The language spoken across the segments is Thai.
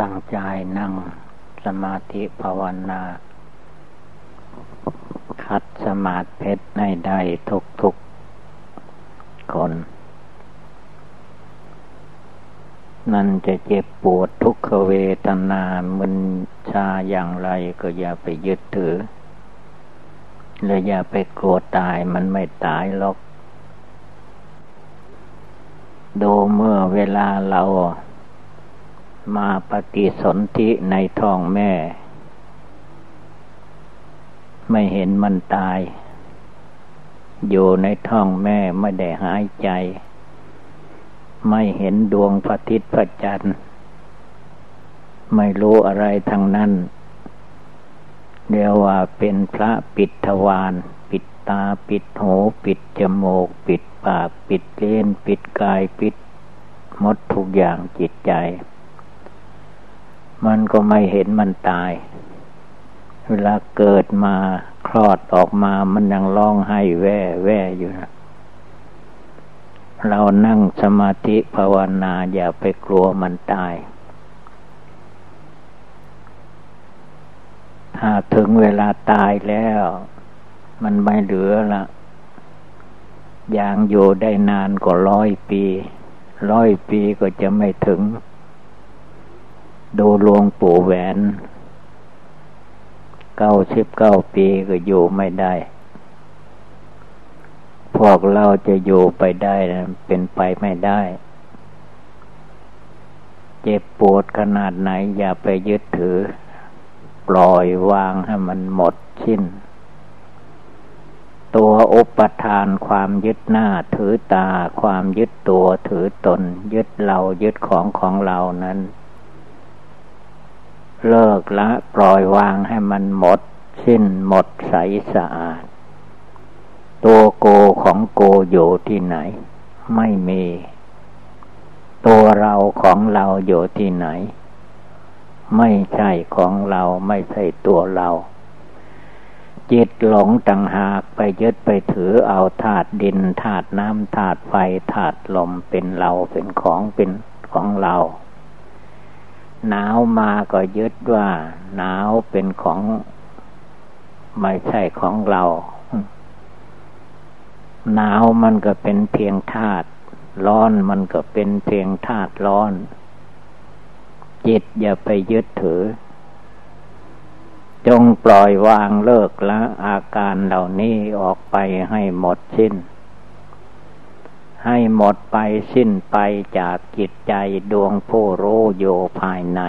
ตั้งใจนั่งสมาธิภาวนา คัดสมาธิเพชรให้ได้ทุกทุกคน นั่นจะเจ็บปวดทุกขเวทนามึนชาอย่างไรก็อย่าไปยึดถือ และอย่าไปกลัวตายมันไม่ตายหรอก ดูเมื่อเวลาเรา มาปฏิสนธิในท้องแม่ ไม่เห็นมันตาย อยู่ในท้องแม่ไม่ได้หายใจ ไม่เห็นดวงพระอาทิตย์พระจันทร์ ไม่รู้อะไรทั้งนั้นเรียกว่าเป็นพระปิดทวารปิดตาปิดหูปิดจมูก ปิดปาก ปิดเล่นปิดกายปิดหมดทุกอย่างจิตใจ มันก็ไม่เห็นมันตาย เวลาเกิดมาคลอดออกมามันยังร้องไห้แว่แว่อยู่นะเรานั่งสมาธิภาวนาอย่าไปกลัวมันตาย ถ้าถึงเวลาตายแล้ว มันไม่เหลือละอย่างอยู่ได้นานกว่าร้อยปี ร้อยปีก็จะไม่ถึง ดูหลวงปู่แหวนเก้าสิบเก้าปีก็อยู่ไม่ได้ พวกเราจะอยู่ไปได้นะเป็นไปไม่ได้ เจ็บปวดขนาดไหนอย่าไปยึดถือ ปล่อยวางให้มันหมดชิ้น ตัวอุปทานความยึดหน้าถือตา ความยึดตัวถือตน ยึดเรายึดของของเรานั้น เลิกละปล่อยวางให้มันหมด สิ้นหมดใสสะอาด ตัวโกของโกอยู่ที่ไหน ไม่มี ตัวเราของเราอยู่ที่ไหน ไม่ใช่ของเราไม่ใช่ตัวเรา จิตหลงต่างหากไปยึดไปถือเอาธาตุดินธาตุน้ำธาตุไฟธาตุลมเป็นเราเป็นของเป็นของเรา หนาวมาก็ยึดว่า หนาวเป็นของ ไม่ใช่ของเรา หนาวมันก็เป็นเพียงธาตุร้อนมันก็เป็นเพียงธาตุร้อน จิตอย่าไปยึดถือ จงปล่อยวางเลิกละอาการเหล่านี้ออกไปให้หมดสิ้น ให้หมดไปสิ้นไปจากจิตใจดวงผู้รู้อยู่ภายใน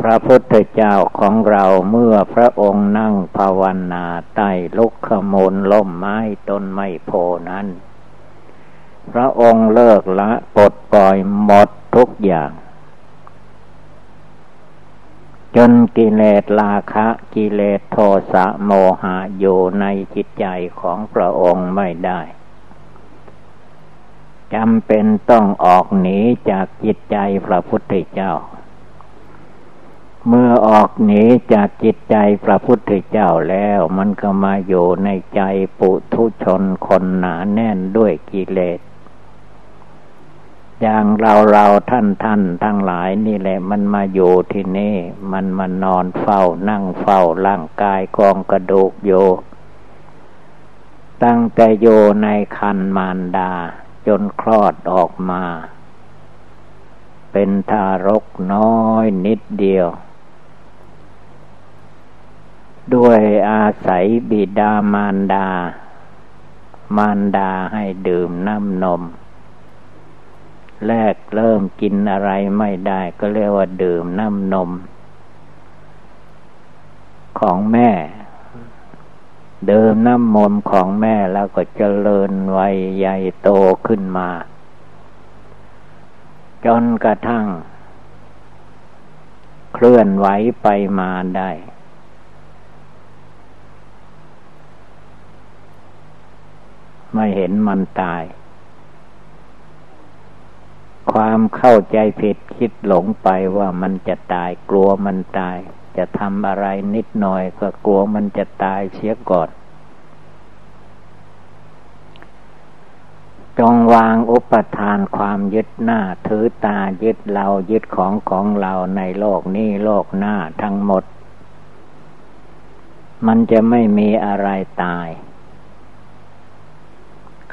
พระพุทธเจ้าของเราเมื่อพระองค์นั่งภาวนาใต้ลุกขมูลล่มไม้ต้นไม้โพนั้น พระองค์เลิกละปลดปล่อยหมดทุกอย่าง จนกิเลสราคะกิเลสโทสะโมหะอยู่ในจิตใจของพระองค์ไม่ได้จำเป็นต้องออกหนีจากจิตใจพระพุทธเจ้า เมื่อออกหนีจากจิตใจพระพุทธเจ้าแล้วมันก็มาอยู่ในใจปุถุชนคนหนาแน่นด้วยกิเลส อย่างเราเราท่านท่านทั้งหลายนี่แหละมันมาอยู่ที่นี่มันมานอนเฝ้านั่งเฝ้าร่างกายกองกระดูกโย ตั้งแต่โยในคันมารดา จนคลอดออกมา เป็นทารกน้อยนิดเดียว ด้วยอาศัยบิดามารดา มารดาให้ดื่มน้ำนม แรกเริ่มกินอะไรไม่ได้ก็เรียกว่าดื่มน้ำนม ของแม่เดิมน้ำมนของแม่แล้วก็เจริญวัยใหญ่โตขึ้นมา จนกระทั่ง เคลื่อนไหวไปมาได้ไม่เห็นมันตาย ความเข้าใจผิดคิดหลงไปว่ามันจะตายกลัวมันตาย จะทำอะไรนิดหน่อยก็กลัวมันจะตายเสียก่อน จงวางอุปทานความยึดหน้า ถือตายึดเรายึดของของเราในโลกนี้โลกหน้าทั้งหมด มันจะไม่มีอะไรตาย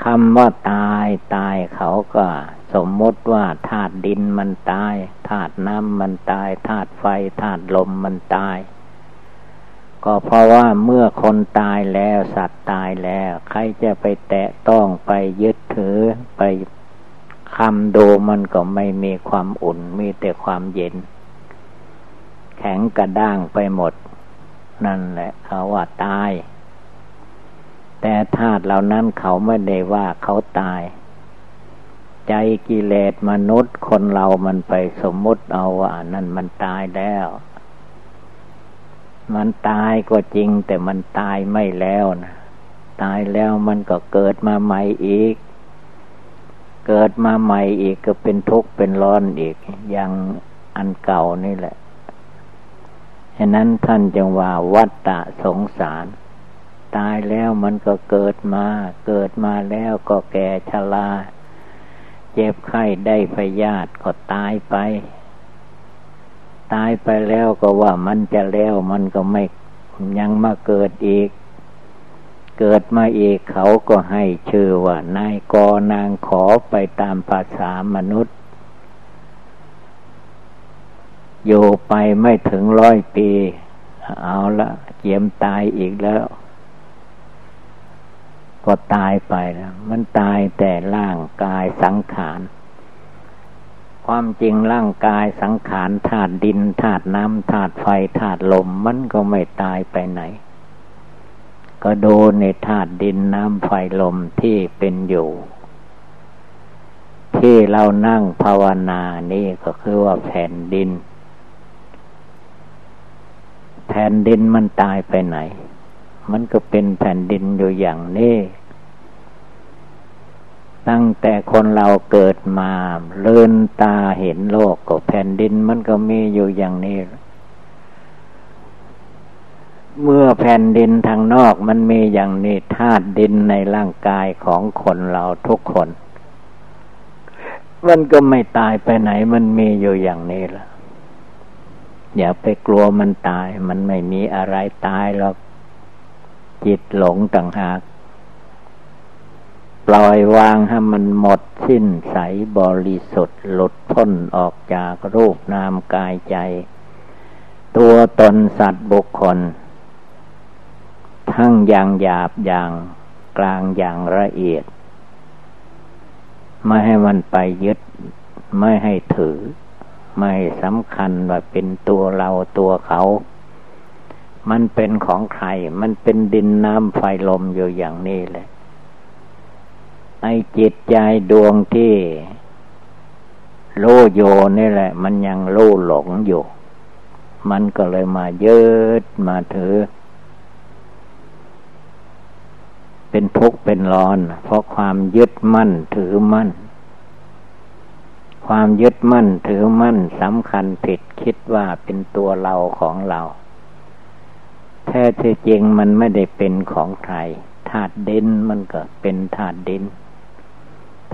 คำว่าตายตายเขาก็สมมติว่าธาตุดินมันตายธาตุน้ำมันตายธาตุไฟธาตุลมมันตาย ก็เพราะว่าเมื่อคนตายแล้วสัตว์ตายแล้ว ใครจะไปแตะต้องไปยึดถือไปคำดูมันก็ไม่มีความอุ่นมีแต่ความเย็น แข็งกระด้างไปหมด นั่นแหละเขาว่าตาย แต่ธาตุเหล่านั้นเขาไม่ได้ว่าเขาตาย ใจกิเลสมนุษย์คนเรามันไปสมมติเอาว่านั่นมันตายแล้ว มันตายก็จริง แต่มันตายไม่แล้วนะตายแล้วมันก็เกิดมาใหม่อีก เกิดมาใหม่อีกก็เป็นทุกข์เป็นร้อนอีกอย่างอันเก่านี่แหละ ฉะนั้นท่านจึงว่าวัตตะสงสาร ตายแล้วมันก็เกิดมา เกิดมาแล้วก็แก่ชราเจ็บไข้ได้พยาธิก็ตายไป ตายไปแล้วก็ว่ามันจะแล้วมันก็ไม่ยังมาเกิดอีก เกิดมาอีกเขาก็ให้ชื่อว่านายกนางขอไปตามภาษามนุษย์ อยู่ไปไม่ถึงร้อยปี เอาละเจียมตายอีกแล้ว ก็ตายไปแล้วมันตายแต่ร่างกายสังขาร ความจริงร่างกายสังขารธาตุดินธาตุน้ำธาตุไฟธาตุลมมันก็ไม่ตายไปไหน ก็ดูในธาตุดินน้ำไฟลมที่เป็นอยู่ ที่เรานั่งภาวนานี่ก็คือว่าแผ่นดิน แผ่นดินมันตายไปไหน มันก็เป็นแผ่นดินอยู่อย่างนี้ ตั้งแต่คนเราเกิดมาเลื่นตาเห็นโลกก็แผ่นดินมันก็มีอยู่อย่างนี้ เมื่อแผ่นดินทางนอกมันมีอย่างนี้ธาตุดินในร่างกายของคนเราทุกคน มันก็ไม่ตายไปไหนมันมีอยู่อย่างนี้ละอย่าไปกลัวมันตาย มันไม่มีอะไรตายหรอก จิตหลงต่างหาก ปล่อยวางให้มันหมดสิ้นใสบริสุทธิ์หลุดพ้นออกจากรูปนามกายใจ ตัวตนสัตว์บุคคล ทั้งอย่างหยาบอย่างกลางอย่างละเอียด ไม่ให้มันไปยึด ไม่ให้ถือ ไม่สำคัญว่าเป็นตัวเราตัวเขา มันเป็นของใคร มันเป็นดินน้ำไฟลมอยู่อย่างนี้แหละ ไอจิตใจดวงที่โลโยนี่แหละ มันยังโลหลงอยู่ มันก็เลยมายึดมาถือ เป็นทุกข์เป็นร้อน เพราะความยึดมั่นถือมั่น ความยึดมั่นถือมั่นสำคัญผิดคิดว่าเป็นตัวเราของเรา แท้ที่จริงมันไม่ได้เป็นของใครธาตุดินมันก็เป็นธาตุดิน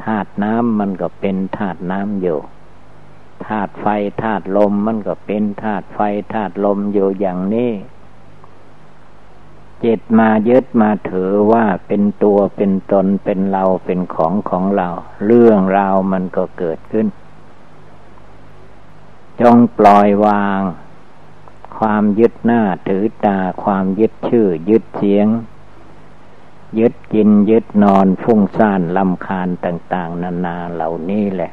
ธาตุน้ำมันก็เป็นธาตุน้ำอยู่ธาตุไฟธาตุลมมันก็เป็นธาตุไฟธาตุลมอยู่อย่างนี้จิตมายึดมาถือว่าเป็นตัวเป็นตนเป็นเราเป็นของของเรา เรื่องราวมันก็เกิดขึ้น จงปล่อยวาง ความยึดหน้าถือตา ความยึดชื่อ ยึดเสียง ยึดกินยึดนอนฟุ้งซ่านลำคาญต่าง ๆ นานาเหล่านี้แหละ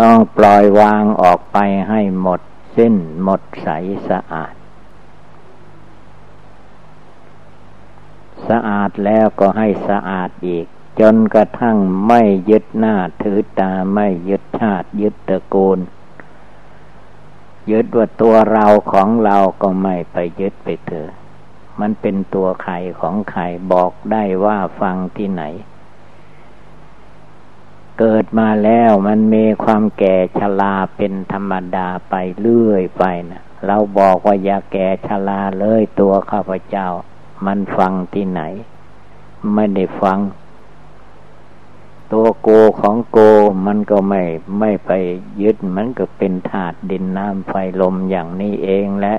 ต้องปล่อยวางออกไปให้หมดสิ้นหมดใสสะอาด สะอาดแล้วก็ให้สะอาดอีก จนกระทั่งไม่ยึดหน้าถือตาไม่ยึดชาติยึดตระกูล ยึดว่าตัวเราของเราก็ไม่ไปยึดไปเถอะมันเป็นตัวใครของใครบอกได้ว่าฟังที่ไหน เกิดมาแล้วมันมีความแก่ชราเป็นธรรมดาไปเรื่อยไปนะเราบอกว่าอย่าแก่ชราเลยตัวข้าพเจ้า มันฟังที่ไหน ไม่ได้ฟัง ตัวโกของโกมันก็ไม่ไม่ไปยึดมันก็เป็นธาตุดินน้ำไฟลมอย่างนี้เองและ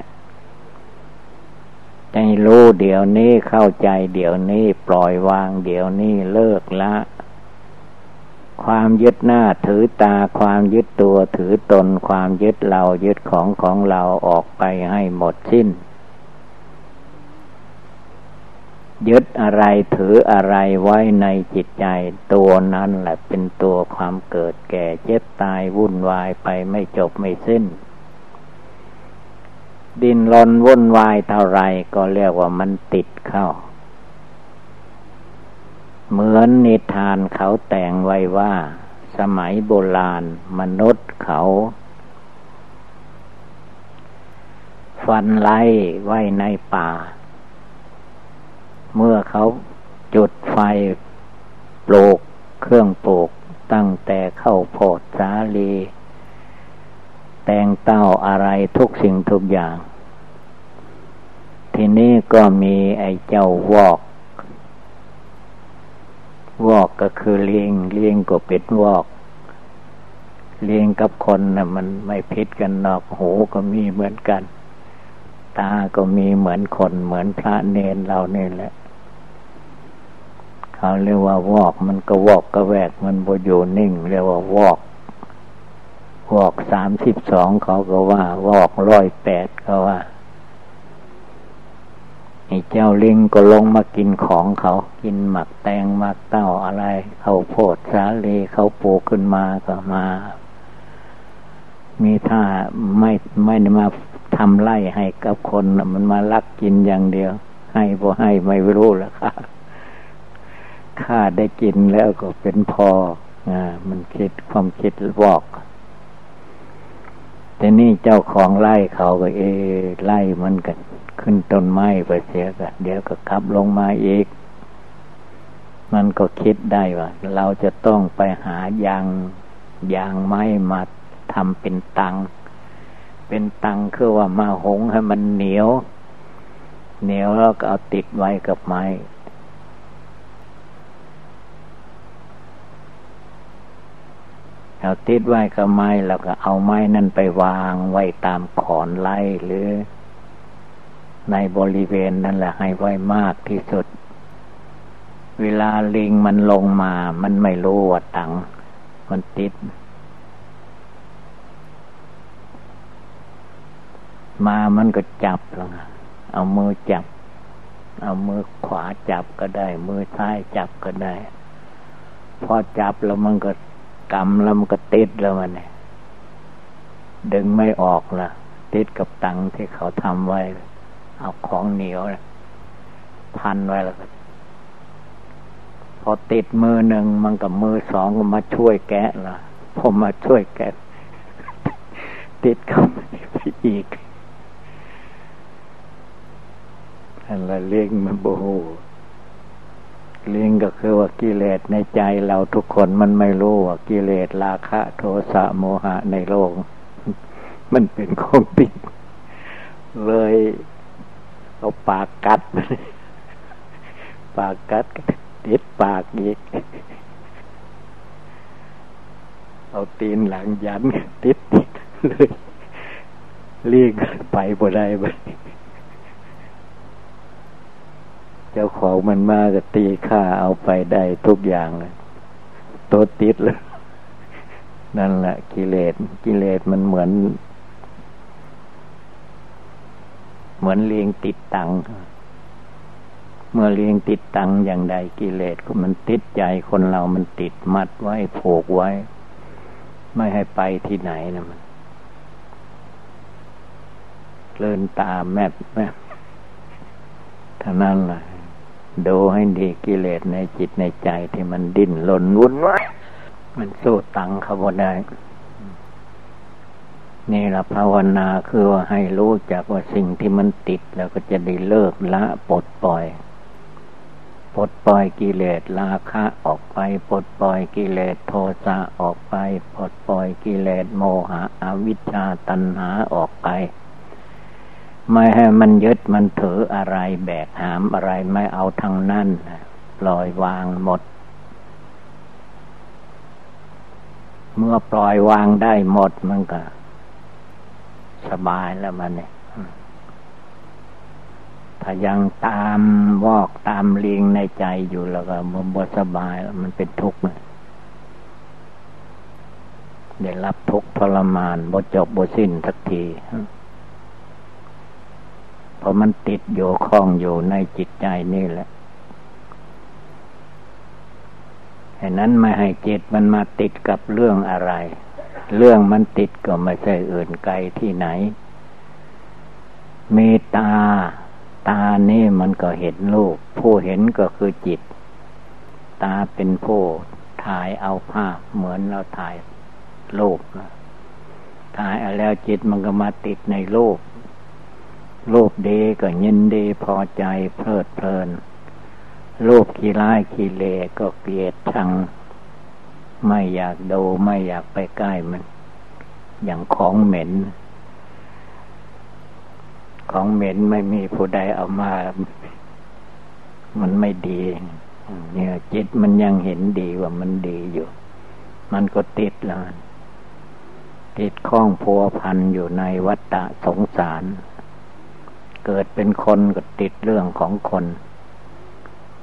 ใจรู้เดี๋ยวนี้เข้าใจเดี๋ยวนี้ปล่อยวางเดี๋ยวนี้เลิกละ ความยึดหน้าถือตาความยึดตัวถือตน ความยึดเรายึดของของเราออกไปให้หมดสิ้น ยึดอะไรถืออะไรไว้ในจิตใจ ตัวนั้นแหละเป็นตัวความเกิดแก่เจ็บตายวุ่นวายไปไม่จบไม่สิ้น ดินรนวุ่นวายเท่าไรก็เรียกว่ามันติดเข้า เหมือนนิทานเขาแต่งไว้ว่า สมัยโบราณมนุษย์เขาฟันไล่ไว้ในป่า เมื่อเขาจุดไฟปลูกเครื่องปลูกตั้งแต่เข้าโพดสาลี แตงเต้าอะไรทุกสิ่งทุกอย่าง ทีนี้ก็มีไอ้เจ้าวอก วอกก็คือเลี้ยงเลี้ยงก็เป็นวอกเลี้ยงกับคนนะ่ะมันไม่พิษกันนอกหูก็มีเหมือนกัน ตาก็มีเหมือนคนเหมือนพระเนนเราเนี่ยแหละ เขาเรียกว่าวอก มันก็วอกก็แวก มันบอยู่นิ่ง เรียกว่าวอกวอกสามสิบสองเขาก็ว่าวอกร้อยแปดก็ว่าไอ้เจ้าลิงก็ลงมากินของเขากินหมักแตงหมักเต้าอะไร เขาโพดสาลีเขาปลูกขึ้นมาก็มา มีท่าไม่ไม่ได้มาทำไล่ให้กับคนมันมาลักกินอย่างเดียว ให้บ่ให้ไม่รู้แล้วค่ะ ข้าได้กินแล้วก็เป็นพออ่ามันคิดความคิดบอกแต่นี่เจ้าของไล่เขาก็เอไล่มันกัน ขึ้นต้นไม้ไปเสียกันเดี๋ยวก็ขับลงมาอีก มันก็คิดได้ว่า เราจะต้องไปหายางยางไม้มาทำเป็นตัง เป็นตังคือว่ามาหงให้มันเหนียว เหนียวแล้วก็เอาติดไว้กับไม้ เอาติดไว้กับไม้แล้วก็เอาไม้นั่นไปวางไว้ตามขอนไล่หรือ ในบริเวณนั่นแหละให้ไว้มากที่สุด เวลาลิงมันลงมา มันไม่รู้ว่าตัง มันติด มามันก็จับแล้วเอามือจับ เอามือขวาจับก็ได้ มือซ้ายจับก็ได้ พอจับแล้วมันก็ กรรมแล้วมันก็ติดแล้วมันเนี่ยดึงไม่ออกละติดกับตังที่เขาทำไว้ เอาของเหนียวพันไว้แล้วก็พอติดมือหนึ่งมันกับมือสองก็มาช่วยแกะละผมมาช่วยแกะ ติดเข้าไปอีกอะไรเลี้ยงมันโบโห ลิงก็คือว่ากิเลสในใจเราทุกคนมันไม่รู้ว่ากิเลสราคะ โทสะโมหะในโลก มันเป็นของติดเลยเอาปากกัด ปากกัดติดปากอีก เอาตีนหลังยันติดเลยเลียงไปบ่ได้ไป เจ้าของมันมาก็ตีค่าเอาไปได้ทุกอย่างเลยตัวติดเลยนั่นแหละกิเลสกิเลสมันเหมือน เหมือนเลียงติดตังเมื่อเลียงติดตังอย่างใดกิเลสก็มันติดใจคนเรามันติดมัดไว้ผูกไว้ ไม่ให้ไปที่ไหนนะมันเลื่นตาแมบแมบท่านั้นแหละ ดูให้ดีกิเลสในจิตในใจที่มันดิ้นหล่นวุ่นวายมันสู้ตังเขาบ่ได้ นี่ละภาวนาคือว่าให้รู้จักว่าสิ่งที่มันติด แล้วก็จะได้เลิกละปลดปล่อยปลดปล่อยกิเลสราคะออกไปปลดปล่อยกิเลสโทสะออกไปปลดปล่อยกิเลสโมหะอวิชชาตัณหาออกไป ไม่ให้มันยึดมันถืออะไรแบกหามอะไรไม่เอาทางนั้นปล่อยวางหมด เมื่อปล่อยวางได้หมดมันก็ สบายแล้วมันเนี่ยถ้ายังตามวอกตามเลียงในใจอยู่แล้วก็มันบสบายแล้วมันเป็นทุกข์ได้รับทุกข์ทรมานบ่จบบ่สิ้นสักที เพราะมันติดอยู่คล้องอยู่ในจิตใจนี่แหละฉะนั้นไม่ให้จิตมันมาติดกับเรื่องอะไร เรื่องมันติดก็ไม่ใช่อื่นไกลที่ไหน มีตา ตานี่มันก็เห็นรูป ผู้เห็นก็คือจิต ตาเป็นผู้ถ่ายเอาภาพเหมือนเราถ่ายรูปถ่ายแล้วจิตมันก็มาติดในรูป รูปดีก็ยินดีพอใจเพลิดเพลิน รูปขี้ร้ายขี้เลก็เกลียดชัง ไม่อยากดูไม่อยากไปใกล้มัน อย่างของเหม็น ของเหม็นไม่มีผู้ใดเอามา มันไม่ดี เนี่ยจิตมันยังเห็นดีว่ามันดีอยู่ มันก็ติดแล้วติดข้องพัวพันอยู่ในวัฏฏะสงสาร เกิดเป็นคนก็ติดเรื่องของคน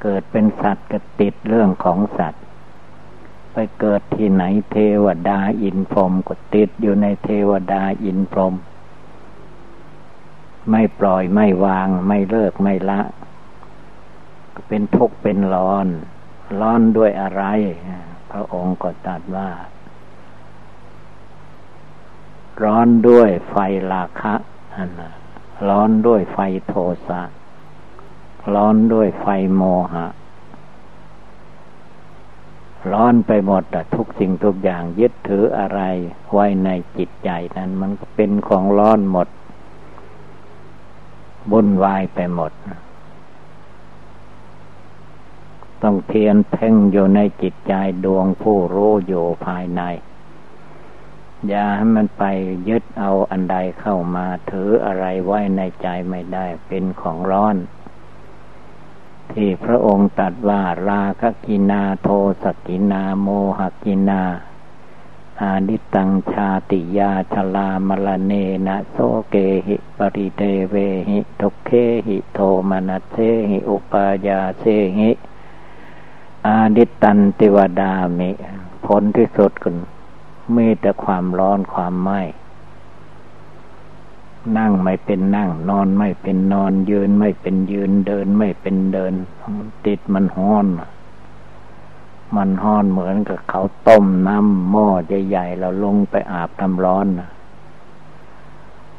เกิดเป็นสัตว์ก็ติดเรื่องของสัตว์ ไปเกิดที่ไหนเทวดาอินพรมก็ติดอยู่ในเทวดาอินพรม ไม่ปล่อยไม่วางไม่เลิกไม่ละ เป็นทุกข์เป็นร้อน ร้อนด้วยอะไร พระองค์ก็ตรัสว่า ร้อนด้วยไฟราคะ ร้อนด้วยไฟโทสะ ร้อนด้วยไฟโมหะ ร้อนไปหมดอะทุกสิ่งทุกอย่างยึดถืออะไรไว้ในจิตใจนั้น มันเป็นของร้อนหมดวุ่นวายไปหมด ต้องเพียรเพ่งอยู่ในจิตใจดวงผู้รู้อยู่ภายใน อย่าให้มันไปยึดเอาอันใดเข้ามาถืออะไรไว้ในใจไม่ได้เป็นของร้อน ที่พระองค์ตรัสว่าราคัคคินาโทสัคคินาโมหัคคินาอาทิตตังชาติยาชรามรเณนะโสเกหิปริเทเวหิทุเคหิโทมนัสเสหิอุปายาเสหิอาดิตันติวดามิผลที่สุดกัน มีแต่ความร้อนความไหม้นั่งไม่เป็นนั่ง นอนไม่เป็นนอนยืนไม่เป็นยืนเดินไม่เป็นเดิน ติดมันห้อน มันห้อนเหมือนกับเขาต้มน้ำหม้อใหญ่ๆเราลงไปอาบทำร้อน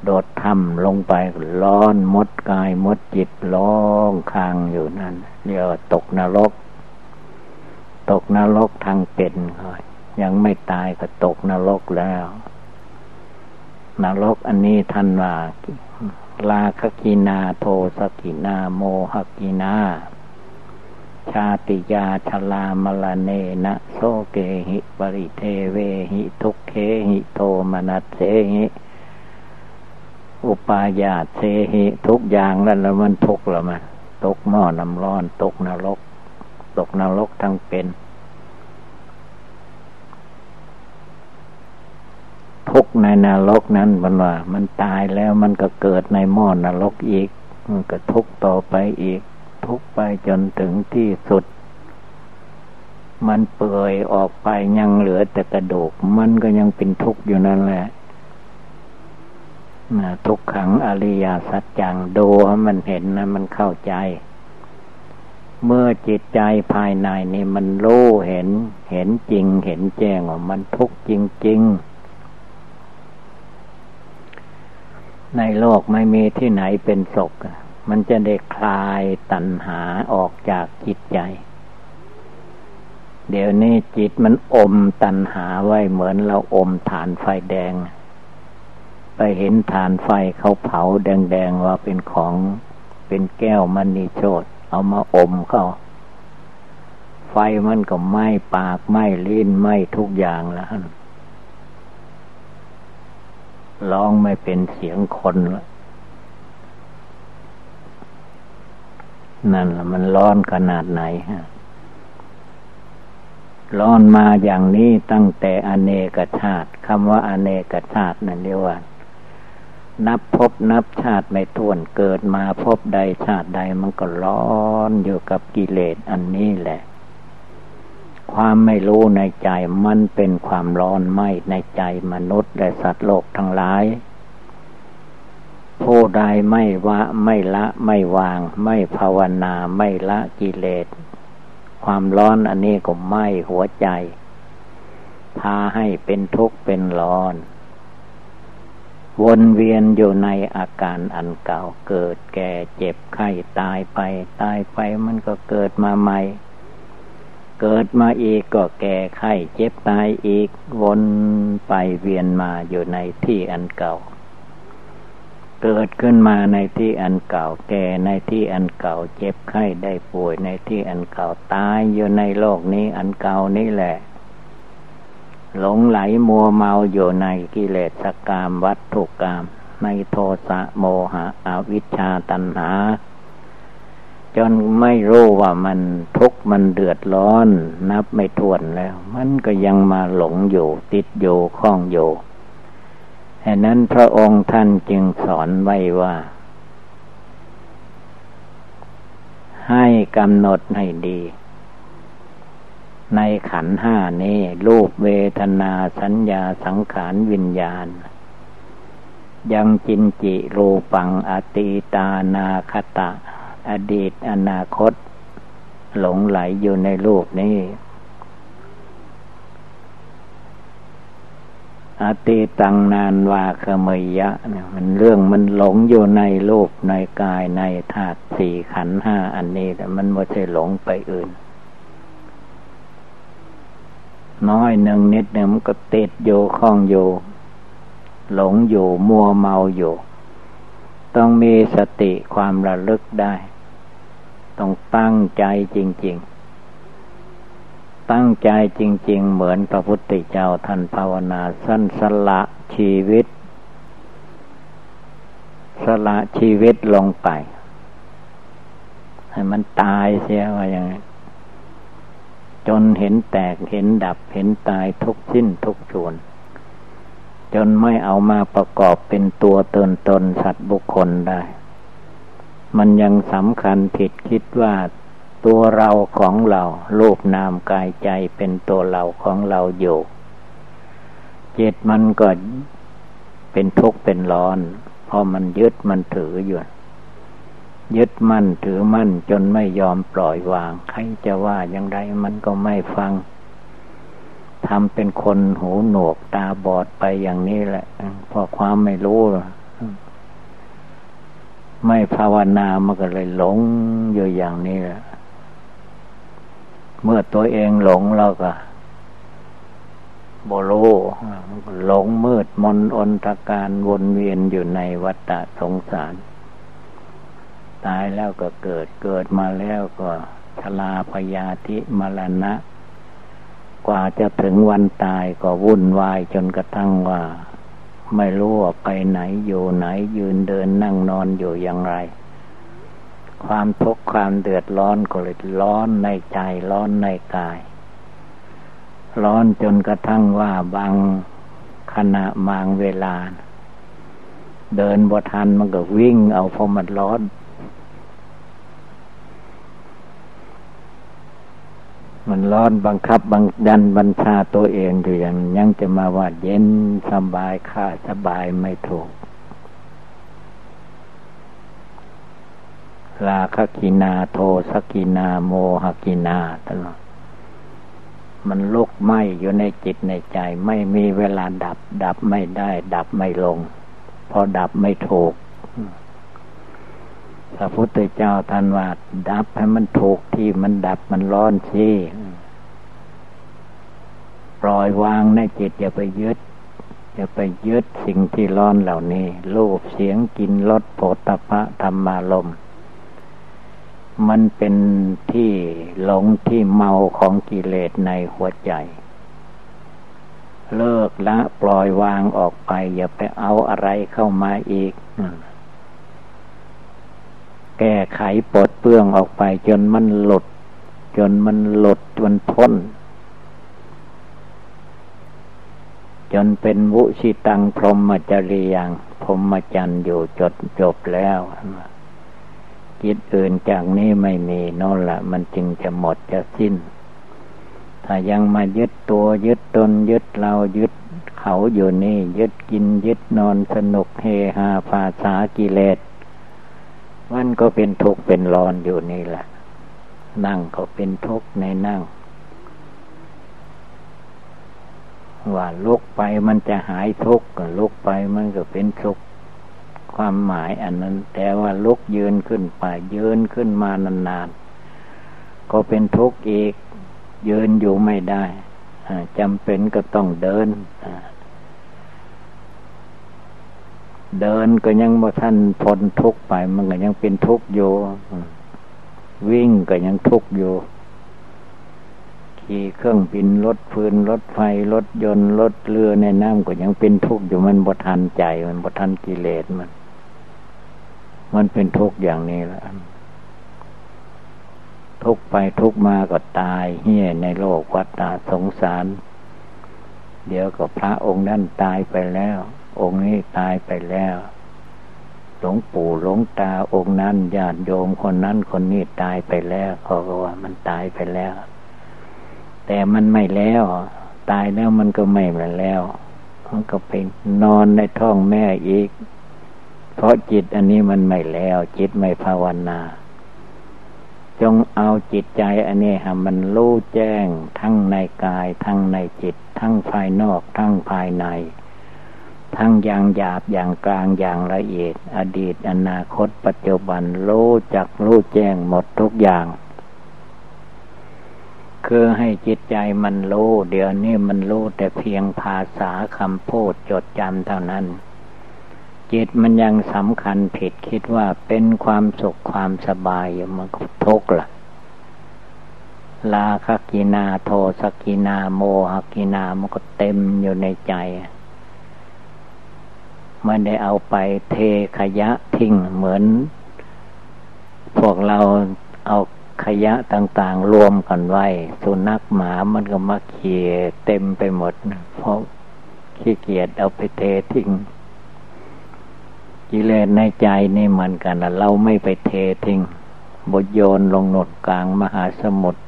โดดทำลงไปร้อนมดกายมดจิตร้องคางอยู่นั่นเรียกว่าตกนรก ตกนรกทางเป็นยั ยังไม่ตายก็ตกนรกแล้ว นรกอันนี้ท่านว่าลาคกินาโทสกินาโมหกินา ชาติยาชลามลเนนะโซเกหิปริเทเวหิทุกเคหิโทมนัสเสหิอุปายาเสหิทุกอย่างแล้วแล้วมันทุกข์แล้วมันตกหม้อน้ำร้อน ตกนรก ตกนรกทั้งเป็น ทุกในนรกนั้นมันว่า มันตายแล้วมันก็เกิดในหม้อนรกอีก มันก็ทุกต่อไปอีก ทุกไปจนถึงที่สุด มันเปื่อยออกไปยังเหลือแต่กระดูก มันก็ยังเป็นทุกข์อยู่นั่นแหละนะทุกขังอริยสัจจังดูมันเห็นนะ มันเข้าใจ เมื่อจิตใจภายในนี่มันรู้เห็น เห็นจริง เห็นแจ้งว่ามันทุกข์จริง ๆ ในโลกไม่มีที่ไหนเป็นศกมันจะได้คลายตัณหาออกจากจิตใจ เดี๋ยวนี้จิตมันอมตัณหาไว้เหมือนเราอมฐานไฟแดง ไปเห็นฐานไฟเขาเผาแดงๆว่าเป็นของเป็นแก้วมันนีโชดเอามาอมเขาไฟมันก็ไหม้ปากไหม้ลิ้นไหม้ทุกอย่างแล้ว ร้องไม่เป็นเสียงคนละนั่นละมันร้อนขนาดไหนฮะร้อนมาอย่างนี้ตั้งแต่อเนกชาติคำว่าอเนกชาตินั่นเรียกว่า นับพบนับชาติไม่ท้วนเกิดมาพบใดชาติใดมันก็ร้อนอยู่กับกิเลสอันนี้แหละ ความไม่รู้ในใจมันเป็นความร้อนไหมในใจมนุษย์และสัตว์โลกทั้งหลาย ผู้ใดไม่วะไม่ละไม่วาง ไม่ภาวนาไม่ละกิเลส ความร้อนอันนี้ก็ไหมหัวใจ พาให้เป็นทุกข์เป็นร้อน วนเวียนอยู่ในอาการอันเก่าเกิดแก่เจ็บไข้ตายไป ตายไปมันก็เกิดมาใหม่ เกิดมาอีกก็แก่ไข้เจ็บตายอีกวนไปเวียนมาอยู่ในที่อันเก่า เกิดขึ้นมาในที่อันเก่า แก่ในที่อันเก่า เจ็บไข้ได้ป่วยในที่อันเก่าตายอยู่ในโลกนี้อันเก่านี่แหละ หลงไหลมัวเมาอยู่ในกิเลสกรรมวัตถุกรรมในโทสะโมหะอวิชชาตัณหา จนไม่รู้ว่ามันทุกข์มันเดือดร้อน นับไม่ถ้วนแล้ว มันก็ยังมาหลงอยู่ ติดอยู่คล้องอยู่ฉะนั้นพระองค์ท่านจึงสอนไว้ว่า ให้กำหนดให้ดี ในขันห้านี้รูปเวทนาสัญญาสังขารวิญญาณ ยังจินจิรูปังอตีตานาคตะ อดีตอนาคต หลงไหลอยู่ในรูปนี้ อติตังนานวาคเมยะเนี่ยมันเรื่องมันหลงอยู่ในรูปในกายในธาตุสี่ขันห้าอันนี้แต่มันไม่ใช่หลงไปอื่น น้อยหนึ่งนิดหนึ่งมันก็ติดอยู่คล้องอยู่หลงอยู่มัวเมาอยู่ ต้องมีสติความระลึกได้ ต้องตั้งใจจริง ๆ ตั้งใจจริง ๆ เหมือนพระพุทธเจ้าท่านภาวนาสั้นสละชีวิต สละชีวิตลงไป ให้มันตายเสียว่าอย่างนี้จนเห็นแตกเห็นดับเห็นตายทุกสิ้นทุกส่วน จนไม่เอามาประกอบเป็นตัวตนตนสัตว์บุคคลได้ มันยังสำคัญผิดคิดว่าตัวเราของเรารูปนามกายใจเป็นตัวเราของเราอยู่จิตมันก็เป็นทุกข์เป็นร้อนเพราะมันยึดมันถืออยู่ ยึดมั่นถือมั่นจนไม่ยอมปล่อยวาง ใครจะว่าอย่างไรมันก็ไม่ฟัง ทำเป็นคนหูหนวกตาบอดไปอย่างนี้แหละเพราะความไม่รู้ไม่ภาวนามันก็เลยหลงอยู่อย่างนี้แหละเมื่อตัวเองหลงเราก็บโลหลงมืดมนอนตการวนเวียนอยู่ในวัฏฏะสงสาร ตายแล้วก็เกิดเกิดมาแล้วก็ชลาพยาธิมรณะ กว่าจะถึงวันตายก็วุ่นวายจนกระทั่งว่า ไม่รู้ว่าไปไหนอยู่ไหนยืนเดินนั่งนอนอยู่อย่างไร ความทุกข์ความเดือดร้อนก็เลยร้อนในใจร้อนในกาย ร้อนจนกระทั่งว่าบางขณะบางเวลา เดินบ่ทันมันก็วิ่งเอาพอมันร้อน มันร้อนบังคับบังดันบัญชาตัวเองอยู่อย่างยังจะมาว่าเย็นสบายค่าสบายไม่ถูกราคกินาโทสกินาโมหกินาตลอดมันลุกไหมอยู่ในจิตในใจ ไม่มีเวลาดับ ดับไม่ได้ ดับไม่ลง พอดับไม่ถูก พระพุทธเจ้าท่านว่า ดับให้มันถูกที่มันดับมันร้อนสิปล่อยวางในจิตอย่าไปยึด อย่าไปยึดสิ่งที่ร้อนเหล่านี้รูปเสียงกินรสโผฏฐะธรรมารมมันเป็นที่หลงที่เมาของกิเลสในหัวใจ เลิกละปล่อยวางออกไป อย่าไปเอาอะไรเข้ามาอีก แก้ไขปลดเปลื้องออกไป จนมันหลุด จนมันหลุดจนพ้น จนเป็นวุชิตังพรหมจริยังพรหมจรรย์อยู่จดจบแล้วจิตอื่นจากนี้ไม่มีนั่นละมันจึงจะหมดจะสิ้น ถ้ายังมายึดตัวยึดตนยึดเรายึดเขาอยู่นี่ ยึดกินยึดนอนสนุกเฮฮาภาษากิเลส มันก็เป็นทุกข์เป็นร้อนอยู่นี่แหละ นั่งก็เป็นทุกข์ในนั่ง ว่าลุกไปมันจะหายทุกข์ลุกไปมันก็เป็นทุกข์ความหมายอันนั้น แต่ว่าลุกยืนขึ้นไปยืนขึ้นมานานๆก็เป็นทุกข์อีกยืนอยู่ไม่ได้จำเป็นก็ต้องเดิน เดินก็ยังบ่ท่านพ้นทุกไป มันก็ยังเป็นทุกอยู่วิ่งก็ยังทุกอยู่ขี่เครื่องบินรถฟืนรถไฟรถยนต์รถเรือในน้ำก็ยังเป็นทุกข์อยู่มันบ่ทันใจ มันบ่ทันกิเลสมัน มันเป็นทุกข์อย่างนี้แหละทุกไปทุกมาก็ตายเฮี้ยในโลกวัฏฏะสงสาร เดี๋ยวก็พระองค์นั้นตายไปแล้ว องค์นี้ตายไปแล้ว หลวงปู่หลวงตาองค์นั้นญาติโยมคนนั้นคนนี้ตายไปแล้วเขาก็ว่ามันตายไปแล้ว แต่มันไม่แล้ว ตายแล้วมันก็ไม่มาแล้วมันก็ไปนอนในท้องแม่อีก เพราะจิตอันนี้มันไม่แล้ว จิตไม่ภาวนา จงเอาจิตใจอันนี้ฮะมันรู้แจ้งทั้งในกาย ทั้งในจิต ทั้งภายนอก ทั้งภายใน ทั้งอย่างหยาบอย่างกลางอย่างละเอียด อดีตอนาคตปัจจุบันรู้จักรู้แจ้งหมดทุกอย่าง คือให้จิตใจมันรู้เดี๋ยวนี้มันรู้แต่เพียงภาษาคำพูดจดจำเท่านั้น จิตมันยังสำคัญผิดคิดว่าเป็นความสุขความสบายมันก็ทุกข์ละราคัคคินาโทสัคคินาโมหัคคินามันก็เต็มอยู่ในใจ มันได้เอาไปเทขยะทิ้งเหมือน พวกเราเอาขยะต่างๆ รวมกันไว้ สุนัขหมามันก็มาเขี่ยเต็มไปหมด เพราะขี้เกียจเอาไปเททิ้งกิเลสในใจนี่เหมือนกันนะเราไม่ไปเททิ้งบทโยนลงหนดกลางมหาสมุทร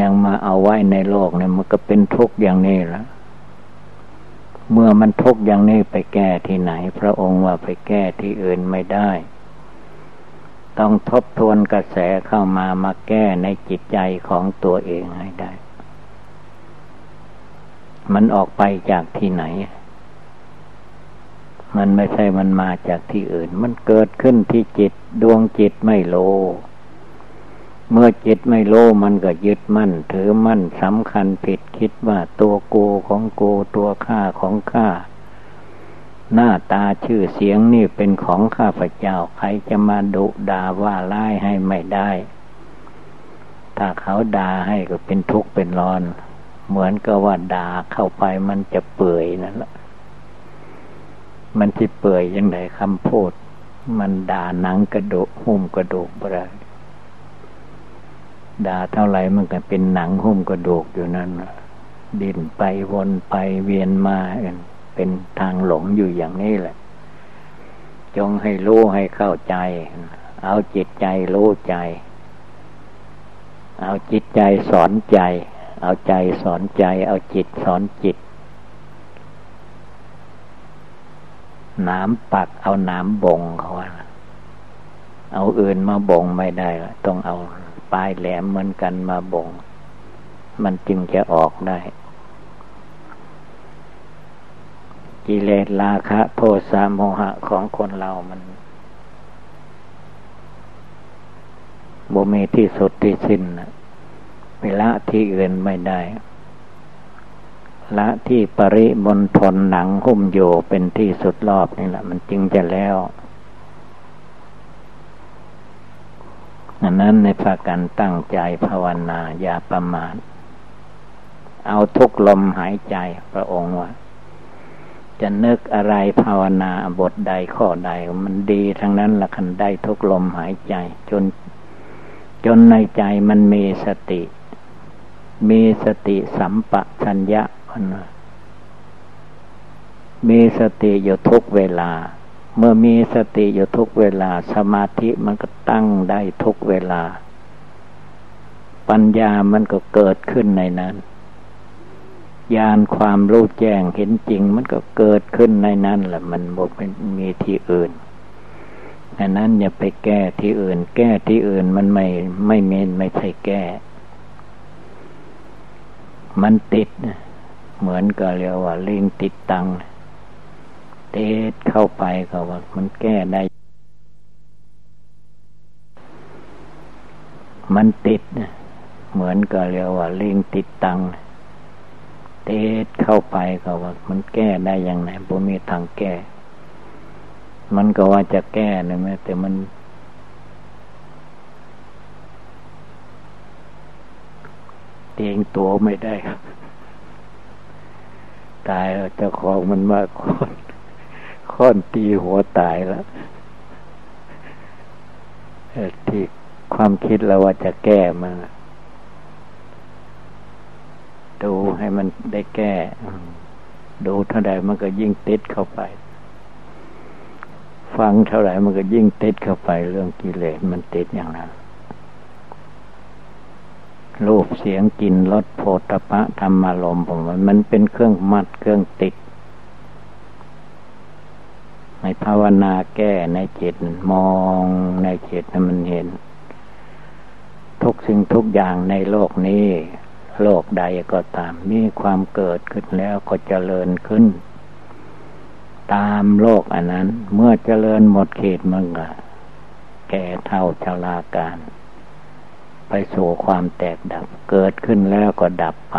ยังมาเอาไว้ในโลกเนี่ยมันก็เป็นทุกข์อย่างนี้ละ เมื่อมันทุกอย่างนี้ไปแก้ที่ไหน พระองค์ว่าไปแก้ที่อื่นไม่ได้ ต้องทบทวนกระแสเข้ามามาแก้ในจิตใจของตัวเองให้ได้ มันออกไปจากที่ไหน มันไม่ใช่มันมาจากที่อื่น มันเกิดขึ้นที่จิตดวงจิตไม่โล เมื่อจิตไม่โลมันก็ยึดมั่น ถือมั่นสำคัญผิดคิดว่าตัวกูของกูตัวข้าของข้าหน้าตาชื่อเสียงนี่เป็นของข้าพเจ้า ใครจะมาดุด่าว่าร้ายให้ไม่ได้ ถ้าเขาด่าให้ก็เป็นทุกข์เป็นร้อน เหมือนกับว่าด่าเข้าไปมันจะเปื่อยนั่นแหละมันที่เปื่อยยังไงคำพูด มันด่าหนังกระดูกหุ้มกระดูกอะไร ด่าเท่าไรมันก็เป็นหนังหุ้มกระดูกอยู่นั่นดินไปวนไปเวียนมาเป็นทางหลงอยู่อย่างนี้แหละ จงให้รู้ให้เข้าใจ เอาจิตใจรู้ใจ เอาจิตใจสอนใจ เอาใจสอนใจ เอาจิตสอนจิตน้ำปักเอาน้ำบ่งเขาว่าเอาอื่นมาบ่งไม่ได้ต้องเอา ปลายแหลมเหมือนกันมาบ่ง มันจึงจะออกได้ กิเลสราคะ โทสะโมหะของคนเรามันบ่มีที่สุดที่สิ้นเวลาที่อื่นไม่ได้ ละที่ปริมณฑลหนังหุ้มโยเป็นที่สุดรอบนี่แหละ มันจึงจะแล้ว อันนั้นในภากันตั้งใจภาวนาอย่าประมาทเอาทุกลมหายใจพระองค์ว่า จะนึกอะไรภาวนาบทใดข้อใด มันดีทั้งนั้นละคันได้ทุกลมหายใจ จน จนในใจมันมีสติ มีสติสัมปชัญญะนะมีสติอยู่ทุกเวลา เมื่อมีสติอยู่ทุกเวลา สมาธิมันก็ตั้งได้ทุกเวลา ปัญญามันก็เกิดขึ้นในนั้นญาณความรู้แจ้งเห็นจริง มันก็เกิดขึ้นในนั้นแหละมันบอกไม่มีที่อื่นดังนั้นอย่าไปแก้ที่อื่น แก้ที่อื่นมันไม่ไม่เมนไม่ใช่แก้ มันติด เหมือนกับเรียกว่าลิงติดตัง เตดเข้าไปก็ว่ามันแก้ได้ มันติด เหมือนกับเรียกว่าลิงติดตังเตดเข้าไปก็ว่ามันแก้ได้อย่างไรบ่มีทางแก้ มันก็ว่าจะแก้นะแม้แต่มันเตียงตัวไม่ได้ ตายเจ้าของมันมากคน ค้อนตีหัวตายแล้วที่ความคิดเราว่าจะแก้มา ดูให้มันได้แก้ ดูเท่าใดมันก็ยิ่งติดเข้าไป ฟังเท่าไหร่มันก็ยิ่งติดเข้าไป เรื่องกิเลสมันติดอย่างนั้นรูปเสียงกลิ่นรสโผฏฐะธรรมารมผมมันเป็นเครื่องมัดเครื่องติด ในภาวนาแก้ในจิตมองในจิตให้มันเห็น ทุกสิ่งทุกอย่างในโลกนี้ โลกใดก็ตามมีความเกิดขึ้นแล้วก็เจริญขึ้น ตามโลกอันนั้น เมื่อเจริญหมดเขตมันก็แก่เท่าชราการ ไปสู่ความแตกดับ เกิดขึ้นแล้วก็ดับไป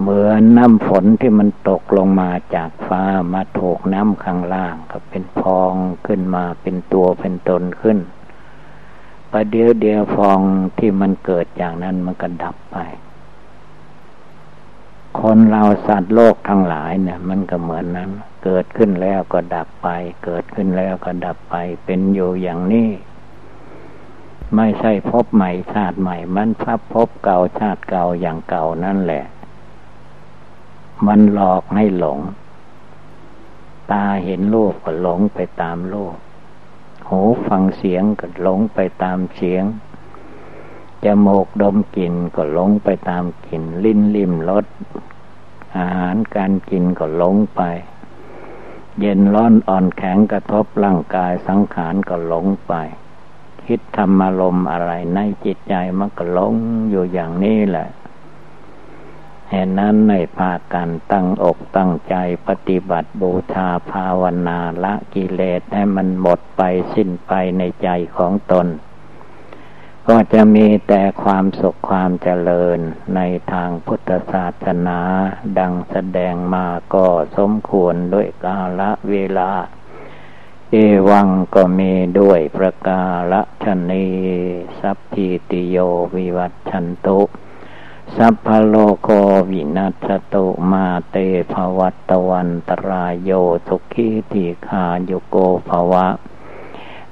เหมือนน้ำฝนที่มันตกลงมาจากฟ้ามาถูกน้ำข้างล่างก็เป็นพองขึ้นมาเป็นตัวเป็นตนขึ้นประเดี๋ยวเดียวฟองที่มันเกิดอย่างนั้นมันก็ดับไป คนเราสัตว์โลกทั้งหลายเนี่ย มันก็เหมือนนั้น เกิดขึ้นแล้วก็ดับไป เกิดขึ้นแล้วก็ดับไป เป็นอยู่อย่างนี้ไม่ใช่พบใหม่ชาติใหม่ มันพับพบเก่าชาติเก่าอย่างเก่านั่นแหละ มันหลอกให้หลง ตาเห็นรูปก็หลงไปตามรูปหูฟังเสียงก็หลงไปตามเสียง จมูกดมกลิ่นก็หลงไปตามกลิ่น ลิ้นลิ่มรสอาหารการกินก็หลงไป เย็นร้อนอ่อนแข็งกระทบร่างกายสังขารก็หลงไป คิดธรรมารมอะไรในจิตใจมันก็หลงอยู่อย่างนี้แหละ เหตุนั้นในพากันตั้งอกตั้งใจปฏิบัติบูชาภาวนาละกิเลสให้มันหมดไปสิ้นไปในใจของตน ก็จะมีแต่ความสุขความเจริญในทางพุทธศาสนาดังแสดงมาก็สมควรด้วยกาละเวลา เอวังก็มีด้วยประกาละชนีสัพพิติโยวิวัตชันตุ สัพพโลโควินัสตุมาเตภวัตวันตรายโยสุขีติขาโยโกภวะ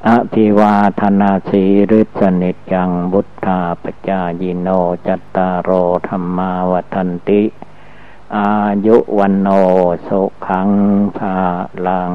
อภิวาธนาสีริสนิจังบุทธาปจายิโนจัตตารโอธรรมาวทันติ อายุวันโนสุขังภาลัง